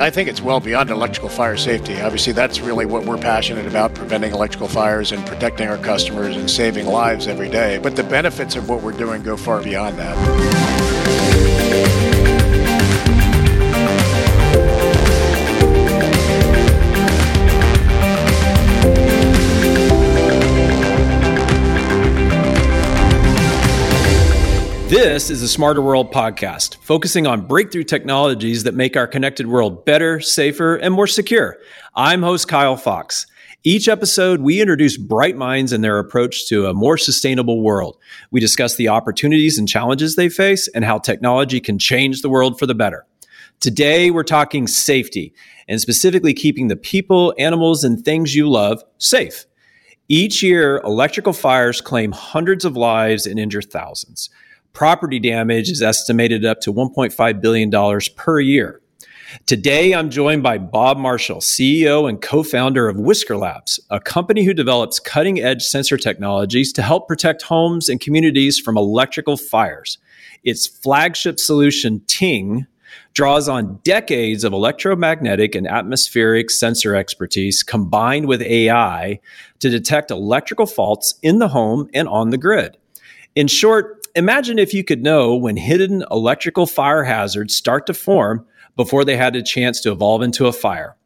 I think it's well beyond electrical fire safety. Obviously, that's really what we're passionate about preventing electrical fires and protecting our customers and saving lives every day. But the benefits of what we're doing go far beyond that. This is a Smarter World podcast, focusing on breakthrough technologies that make our connected world better, safer, and more secure. I'm host Kyle Fox. Each episode, we introduce bright minds and their approach to a more sustainable world. We discuss the opportunities and challenges they face and how technology can change the world for the better. Today, we're talking safety and specifically keeping the people, animals, and things you love safe. Each year, electrical fires claim hundreds of lives and injure thousands. Property damage is estimated up to $1.5 billion per year. Today, I'm joined by Bob Marshall, CEO and co founder of Whisker Labs, a company who develops cutting edge sensor technologies to help protect homes and communities from electrical fires. Its flagship solution, Ting, draws on decades of electromagnetic and atmospheric sensor expertise combined with AI to detect electrical faults in the home and on the grid. In short, imagine if you could know when hidden electrical fire hazards start to form before they had a chance to evolve into a fire.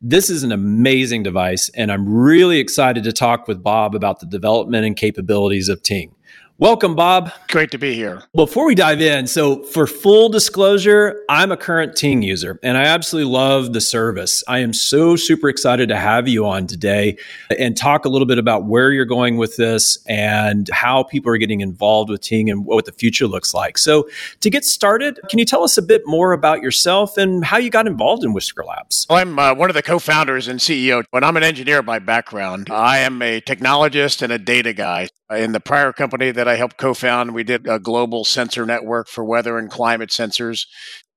This is an amazing device, and I'm really excited to talk with Bob about the development and capabilities of Ting. Welcome, Bob. Great to be here. Before we dive in, so for full disclosure, I'm a current Ting user and I absolutely love the service. I am so super excited to have you on today and talk a little bit about where you're going with this and how people are getting involved with Ting and what the future looks like. So, to get started, can you tell us a bit more about yourself and how you got involved in Whisker Labs? Well, I'm uh, one of the co founders and CEO, but I'm an engineer by background. I am a technologist and a data guy. In the prior company that I helped co found, we did a global sensor network for weather and climate sensors.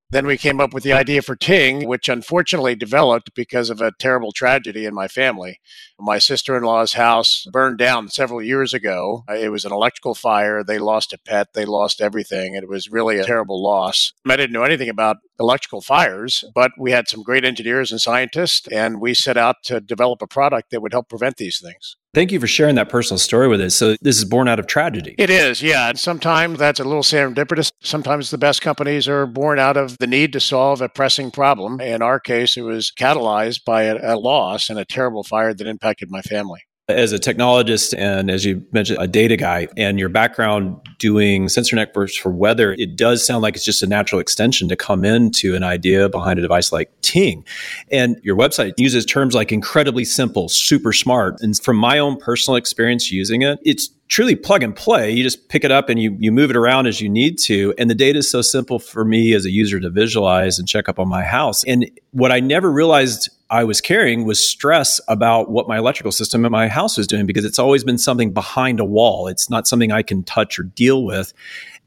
Then we came up with the idea for Ting, which unfortunately developed because of a terrible tragedy in my family. My sister in law's house burned down several years ago. Uh, it was an electrical fire. They lost a pet, they lost everything. It was really a terrible loss. I didn't know anything about electrical fires, but we had some great engineers and scientists, and we set out to develop a product that would help prevent these things. Thank you for sharing that personal story with us. So, this is born out of tragedy. It is, yeah. And sometimes that's a little serendipitous. Sometimes the best companies are born out of the need to solve a pressing problem. In our case, it was catalyzed by a, a loss and a terrible fire that impacted my family as a technologist and as you mentioned a data guy and your background doing sensor networks for weather it does sound like it's just a natural extension to come into an idea behind a device like ting and your website uses terms like incredibly simple super smart and from my own personal experience using it it's truly plug and play. You just pick it up and you, you move it around as you need to. And the data is so simple for me as a user to visualize and check up on my house. And what I never realized I was carrying was stress about what my electrical system in my house was doing because it's always been something behind a wall. It's not something I can touch or deal with.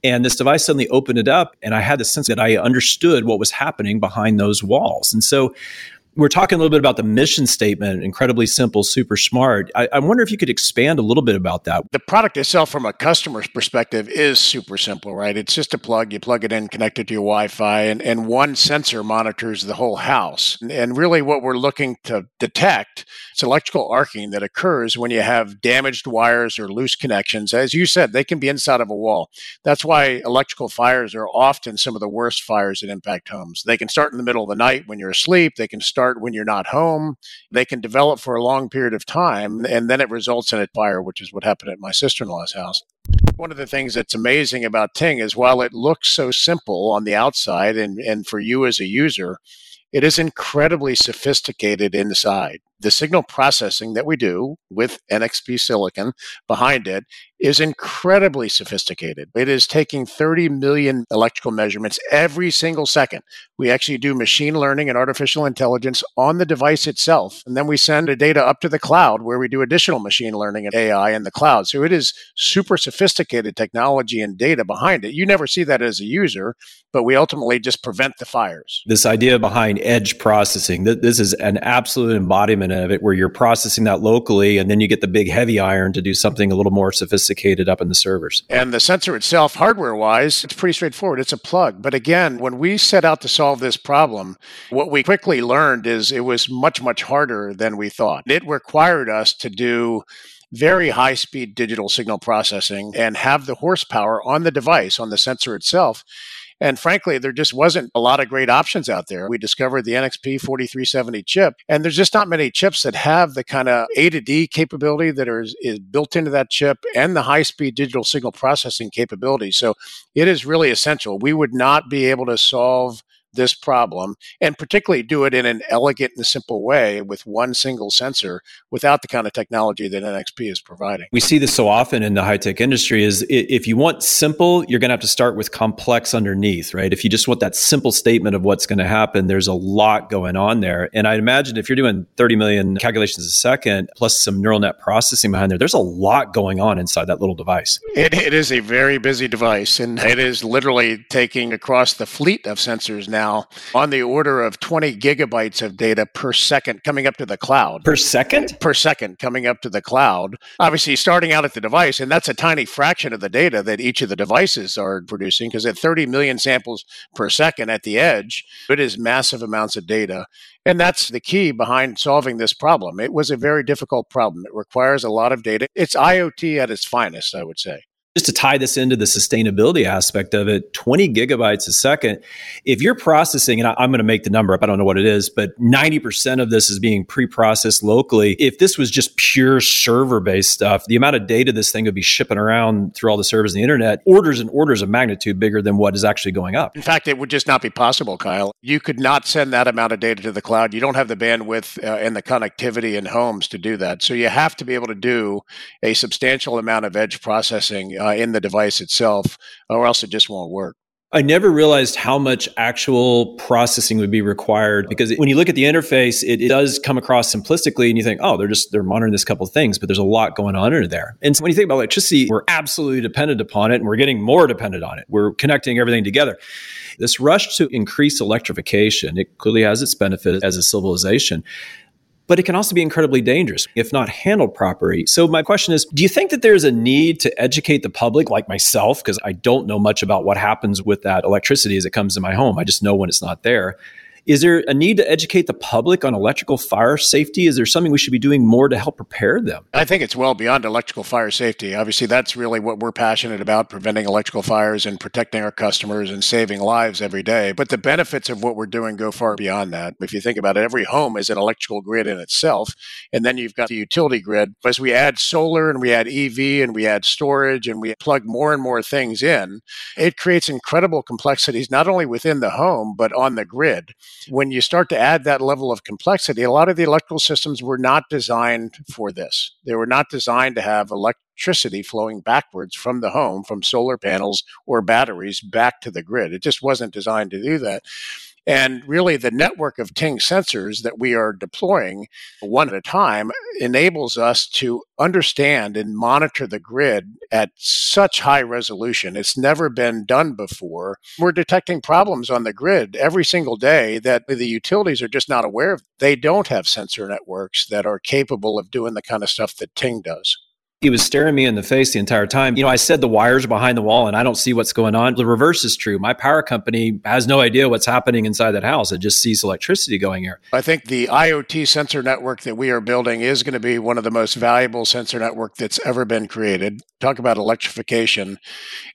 And this device suddenly opened it up, and I had the sense that I understood what was happening behind those walls. And so we're talking a little bit about the mission statement incredibly simple super smart. I, I, wonder if you could expand a little bit about that. The product itself from a customer's perspective is super simple right? It's just a plug. You plug it in connect it to your wi-fi and, and one sensor monitors the whole house. And, and really what we're looking to detect is electrical arcing that occurs when you have damaged wires or loose connections. As you said they can be inside of a wall. That's why electrical fires are often some of the worst fires that impact homes. They can start in the middle of the night when you're asleep. They can start start when you're not home. They can develop for a long period of time, and then it results in a fire, which is what happened at my sister in law's house. One of the things that's amazing about Ting is while it looks so simple on the outside and, and for you as a user, it is incredibly sophisticated inside. The signal processing that we do with NXP silicon behind it is incredibly sophisticated. It is taking 30 million electrical measurements every single second. We actually do machine learning and artificial intelligence on the device itself. And then we send the data up to the cloud where we do additional machine learning and AI in the cloud. So it is super sophisticated technology and data behind it. You never see that as a user, but we ultimately just prevent the fires. This idea behind edge processing, this is an absolute embodiment of it where you're processing that locally and then you get the big heavy iron to do something a little more sophisticated up in the servers. And the sensor itself, hardware wise, it's pretty straightforward. It's a plug. But again, when we set out to solve this problem, what we quickly learned is it was much, much harder than we thought. It required us to do very high speed digital signal processing and have the horsepower on the device, on the sensor itself. And frankly, there just wasn't a lot of great options out there. We discovered the NXP 4370 chip, and there's just not many chips that have the kind of A to D capability that is, is built into that chip and the high speed digital signal processing capability. So it is really essential. We would not be able to solve this problem and particularly do it in an elegant and simple way with one single sensor without the kind of technology that NXP is providing. We see this so often in the high tech industry is if you want simple, you're going to have to start with complex underneath, right? If you just want that simple statement of what's going to happen, there's a lot going on there. And I imagine if you're doing 30 million calculations a second plus some neural net processing behind there, there's a lot going on inside that little device. it, it is a very busy device and it is literally taking across the fleet of sensors now now on the order of 20 gigabytes of data per second coming up to the cloud. Per second? Per second coming up to the cloud. Obviously, starting out at the device, and that's a tiny fraction of the data that each of the devices are producing because at 30 million samples per second at the edge, it is massive amounts of data. And that's the key behind solving this problem. It was a very difficult problem. It requires a lot of data. It's IoT at its finest, I would say just to tie this into the sustainability aspect of it 20 gigabytes a second if you're processing and i'm going to make the number up i don't know what it is but 90% of this is being pre-processed locally. If this was just pure server based stuff the amount of data this thing would be shipping around through all the servers on the internet orders and orders of magnitude bigger than what is actually going up. In fact it would just not be possible kyle. You could not send that amount of data to the cloud. You don't have the bandwidth uh, and the connectivity in homes to do that. So you have to be able to do a substantial amount of edge processing uh, in the device itself, or else it just won't work. I never realized how much actual processing would be required because when you look at the interface, it, it, does come across simplistically and you think, oh, they're just, they're monitoring this couple of things, but there's a lot going on under there. And so when you think about electricity, we're absolutely dependent upon it and we're getting more dependent on it. We're connecting everything together. This rush to increase electrification, it clearly has its benefit as a civilization but it can also be incredibly dangerous if not handled properly. So, my question is do you think that there's a need to educate the public, like myself, because I don't know much about what happens with that electricity as it comes to my home? I just know when it's not there. Is there a need to educate the public on electrical fire safety? Is there something we should be doing more to help prepare them? I think it's well beyond electrical fire safety. Obviously, that's really what we're passionate about preventing electrical fires and protecting our customers and saving lives every day. But the benefits of what we're doing go far beyond that. If you think about it, every home is an electrical grid in itself. And then you've got the utility grid. As we add solar and we add EV and we add storage and we plug more and more things in, it creates incredible complexities, not only within the home, but on the grid when you start to add that level of complexity, a lot of the electrical systems were not designed for this. They were not designed to have electricity flowing backwards from the home, from solar panels or batteries back to the grid. It just wasn't designed to do that. And really, the network of Ting sensors that we are deploying one at a time enables us to understand and monitor the grid at such high resolution. It's never been done before. We're detecting problems on the grid every single day that the utilities are just not aware of. They don't have sensor networks that are capable of doing the kind of stuff that Ting does. He was staring me in the face the entire time. You know, I said the wires are behind the wall and I don't see what's going on. The reverse is true. My power company has no idea what's happening inside that house. It just sees electricity going here. I think the IoT sensor network that we are building is going to be one of the most valuable sensor network that's ever been created. Talk about electrification.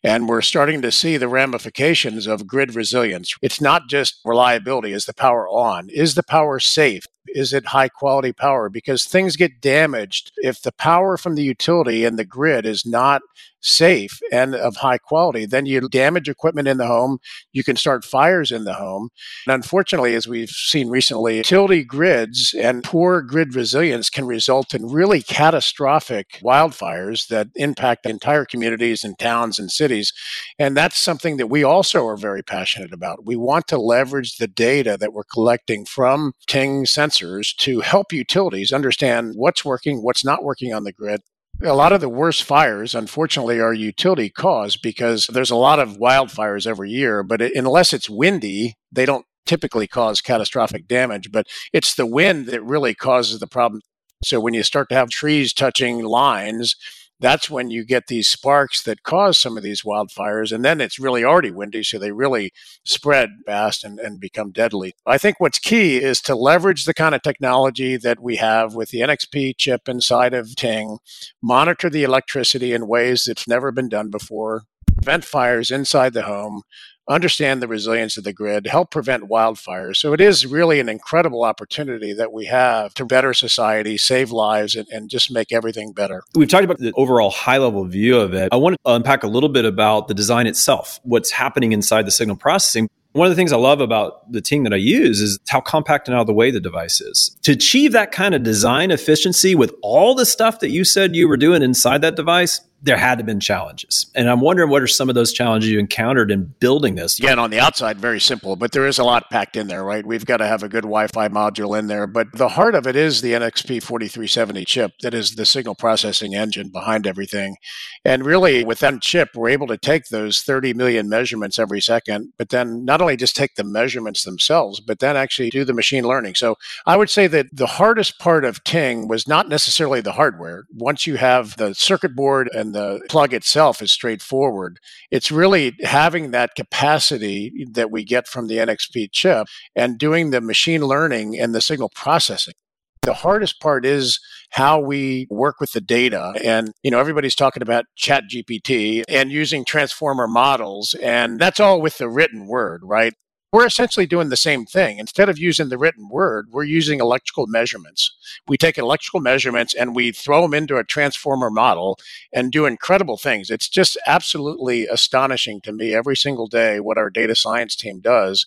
And we're starting to see the ramifications of grid resilience. It's not just reliability. Is the power on? Is the power safe? Is it high quality power? Because things get damaged if the power from the utility and the grid is not safe and of high quality, then you damage equipment in the home. You can start fires in the home. And unfortunately, as we've seen recently, utility grids and poor grid resilience can result in really catastrophic wildfires that impact entire communities and towns and cities. And that's something that we also are very passionate about. We want to leverage the data that we're collecting from Ting sensors to help utilities understand what's working, what's not working on the grid, a lot of the worst fires, unfortunately, are utility caused because there's a lot of wildfires every year. But unless it's windy, they don't typically cause catastrophic damage, but it's the wind that really causes the problem. So when you start to have trees touching lines, that's when you get these sparks that cause some of these wildfires. And then it's really already windy, so they really spread fast and, and become deadly. I think what's key is to leverage the kind of technology that we have with the NXP chip inside of Ting, monitor the electricity in ways that's never been done before, prevent fires inside the home, understand the resilience of the grid, help prevent wildfires. So it is really an incredible opportunity that we have to better society, save lives, and, and, just make everything better. We've talked about the overall high level view of it. I want to unpack a little bit about the design itself, what's happening inside the signal processing. One of the things I love about the Ting that I use is how compact and out of the way the device is. To achieve that kind of design efficiency with all the stuff that you said you were doing inside that device, there had to have been challenges. And I'm wondering what are some of those challenges you encountered in building this? Again, on the outside, very simple, but there is a lot packed in there, right? We've got to have a good Wi Fi module in there. But the heart of it is the NXP 4370 chip that is the signal processing engine behind everything. And really, with that chip, we're able to take those 30 million measurements every second, but then not only just take the measurements themselves, but then actually do the machine learning. So I would say that the hardest part of Ting was not necessarily the hardware. Once you have the circuit board and the plug itself is straightforward. It's really having that capacity that we get from the NXP chip and doing the machine learning and the signal processing. The hardest part is how we work with the data. And, you know, everybody's talking about chat GPT and using transformer models. And that's all with the written word, right? We're essentially doing the same thing. Instead of using the written word, we're using electrical measurements. We take electrical measurements and we throw them into a transformer model and do incredible things. It's just absolutely astonishing to me every single day what our data science team does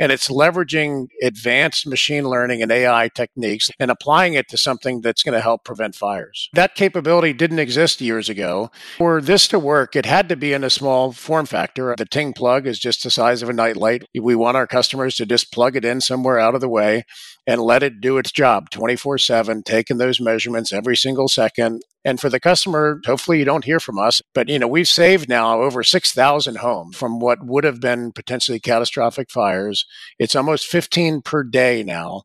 and it's leveraging advanced machine learning and AI techniques and applying it to something that's going to help prevent fires. That capability didn't exist years ago. For this to work, it had to be in a small form factor. The Ting plug is just the size of a nightlight. We want our customers to just plug it in somewhere out of the way and let it do its job 24 7, taking those measurements every single second and for the customer, hopefully you don't hear from us, but you know, we've saved now over 6,000 homes from what would have been potentially catastrophic fires. It's almost 15 per day now.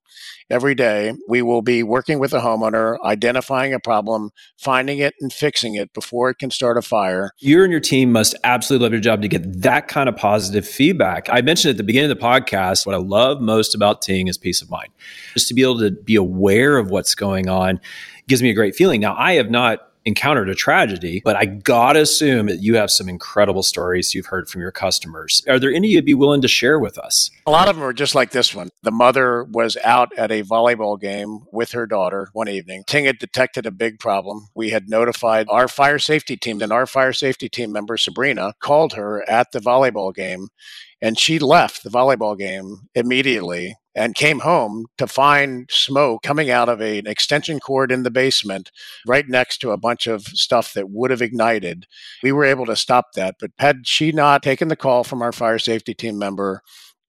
Every day, we will be working with the homeowner, identifying a problem, finding it and fixing it before it can start a fire. You and your team must absolutely love your job to get that kind of positive feedback. I mentioned at the beginning of the podcast, what I love most about Ting is peace of mind. Just to be able to be aware of what's going on gives me a great feeling. Now, I have not encountered a tragedy, but I gotta assume that you have some incredible stories you've heard from your customers. Are there any you'd be willing to share with us? A lot of them are just like this one. The mother was out at a volleyball game with her daughter one evening. Ting had detected a big problem. We had notified our fire safety team, and our fire safety team member, Sabrina, called her at the volleyball game and she left the volleyball game immediately and came home to find smoke coming out of a, an extension cord in the basement right next to a bunch of stuff that would have ignited. We were able to stop that. But had she not taken the call from our fire safety team member,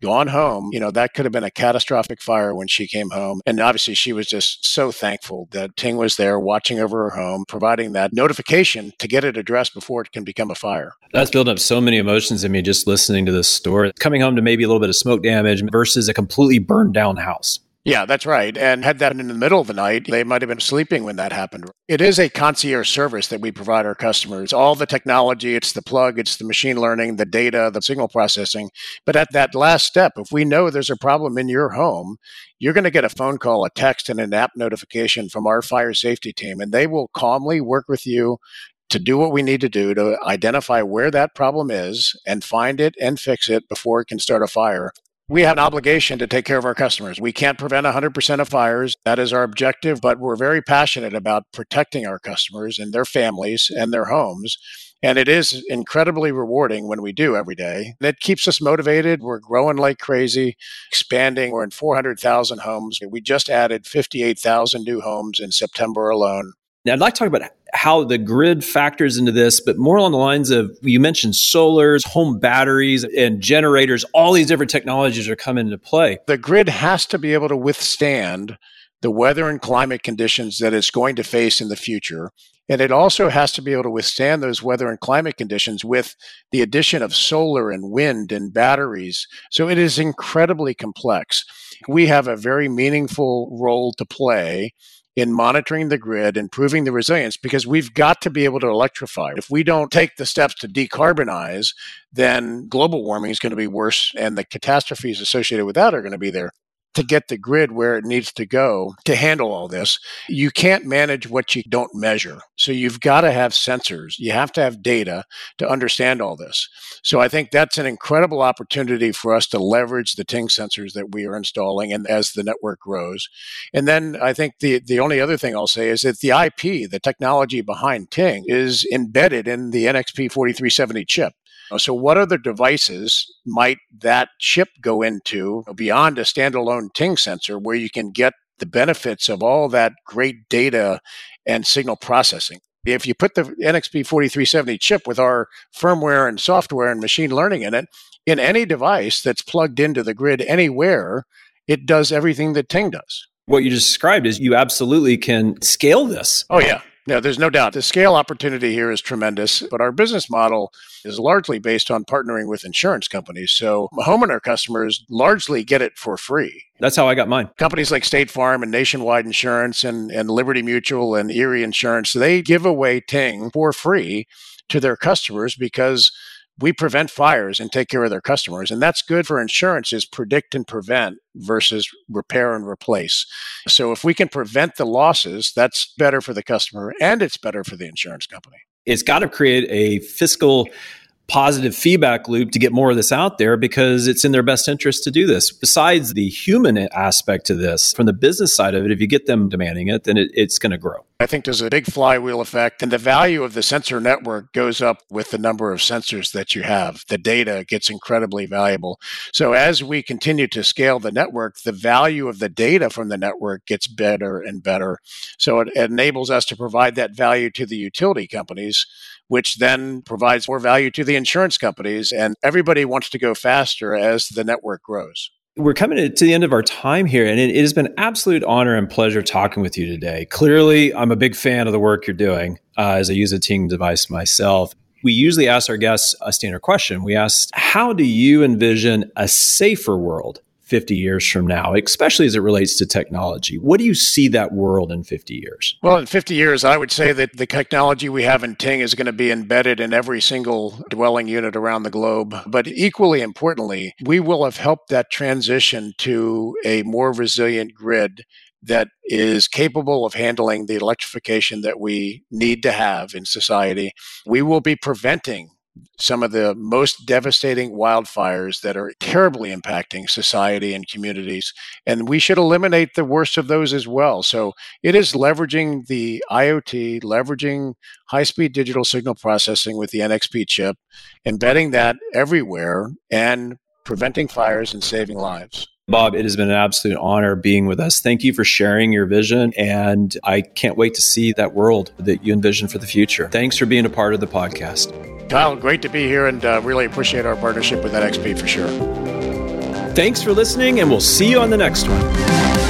gone home, you know, that could have been a catastrophic fire when she came home. And obviously, she was just so thankful that Ting was there watching over her home, providing that notification to get it addressed before it can become a fire. That's building up so many emotions in me just listening to this story. Coming home to maybe a little bit of smoke damage versus a completely burned down house. Yeah, that's right. And had that in the middle of the night, they might have been sleeping when that happened. It is a concierge service that we provide our customers. All the technology, it's the plug, it's the machine learning, the data, the signal processing. But at that last step, if we know there's a problem in your home, you're going to get a phone call, a text, and an app notification from our fire safety team, and they will calmly work with you to do what we need to do to identify where that problem is and find it and fix it before it can start a fire. We have an obligation to take care of our customers. We can't prevent 100% of fires. That is our objective, but we're very passionate about protecting our customers and their families and their homes. And it is incredibly rewarding when we do every day. It keeps us motivated. We're growing like crazy, expanding. We're in 400,000 homes. We just added 58,000 new homes in September alone. Now, I'd like to talk about how the grid factors into this, but more along the lines of you mentioned solars, home batteries, and generators. All these different technologies are coming into play. The grid has to be able to withstand the weather and climate conditions that it's going to face in the future. And it also has to be able to withstand those weather and climate conditions with the addition of solar and wind and batteries. So it is incredibly complex. We have a very meaningful role to play in monitoring the grid, improving the resilience, because we've got to be able to electrify. If we don't take the steps to decarbonize, then global warming is going to be worse and the catastrophes associated with that are going to be there to get the grid where it needs to go to handle all this. You can't manage what you don't measure. So you've got to have sensors. You have to have data to understand all this. So I think that's an incredible opportunity for us to leverage the Ting sensors that we are installing and as the network grows. And then I think the the only other thing I'll say is that the IP, the technology behind Ting is embedded in the NXP 4370 chip. Uh, so, what other devices might that chip go into beyond a standalone Ting sensor where you can get the benefits of all that great data and signal processing? If you put the NXP 4370 chip with our firmware and software and machine learning in it, in any device that's plugged into the grid anywhere, it does everything that Ting does. What you just described is you absolutely can scale this. Oh, yeah. No, there's no doubt. The scale opportunity here is tremendous, but our business model is largely based on partnering with insurance companies. So homeowner customers largely get it for free. That's how I got mine. Companies like State Farm and Nationwide Insurance and, and Liberty Mutual and Erie Insurance, they give away Ting for free to their customers because we prevent fires and take care of their customers. And that's good for insurance is predict and prevent versus repair and replace. So if we can prevent the losses, that's better for the customer and it's better for the insurance company. It's got to create a fiscal positive feedback loop to get more of this out there because it's in their best interest to do this. Besides the human aspect to this, from the business side of it, if you get them demanding it, then it, it's going to grow. I think there's a big flywheel effect, and the value of the sensor network goes up with the number of sensors that you have. The data gets incredibly valuable. So, as we continue to scale the network, the value of the data from the network gets better and better. So, it enables us to provide that value to the utility companies which then provides more value to the insurance companies. And everybody wants to go faster as the network grows. We're coming to the end of our time here, and it has been absolute honor and pleasure talking with you today. Clearly, I'm a big fan of the work you're doing uh, as I use a Ting device myself. We usually ask our guests a standard question. We ask, How do you envision a safer world 50 years from now, especially as it relates to technology? What do you see that world in 50 years? Well, in 50 years, I would say that the technology we have in Ting is going to be embedded in every single dwelling unit around the globe. But equally importantly, we will have helped that transition to a more resilient grid that is capable of handling the electrification that we need to have in society. We will be preventing some of the most devastating wildfires that are terribly impacting society and communities. And we should eliminate the worst of those as well. So it is leveraging the IoT, leveraging high speed digital signal processing with the NXP chip, embedding that everywhere, and preventing fires and saving lives. Bob, it has been an absolute honor being with us. Thank you for sharing your vision, and I can't wait to see that world that you envision for the future. Thanks for being a part of the podcast. Kyle, great to be here and uh, really appreciate our partnership with NXP for sure. Thanks for listening, and we'll see you on the next one.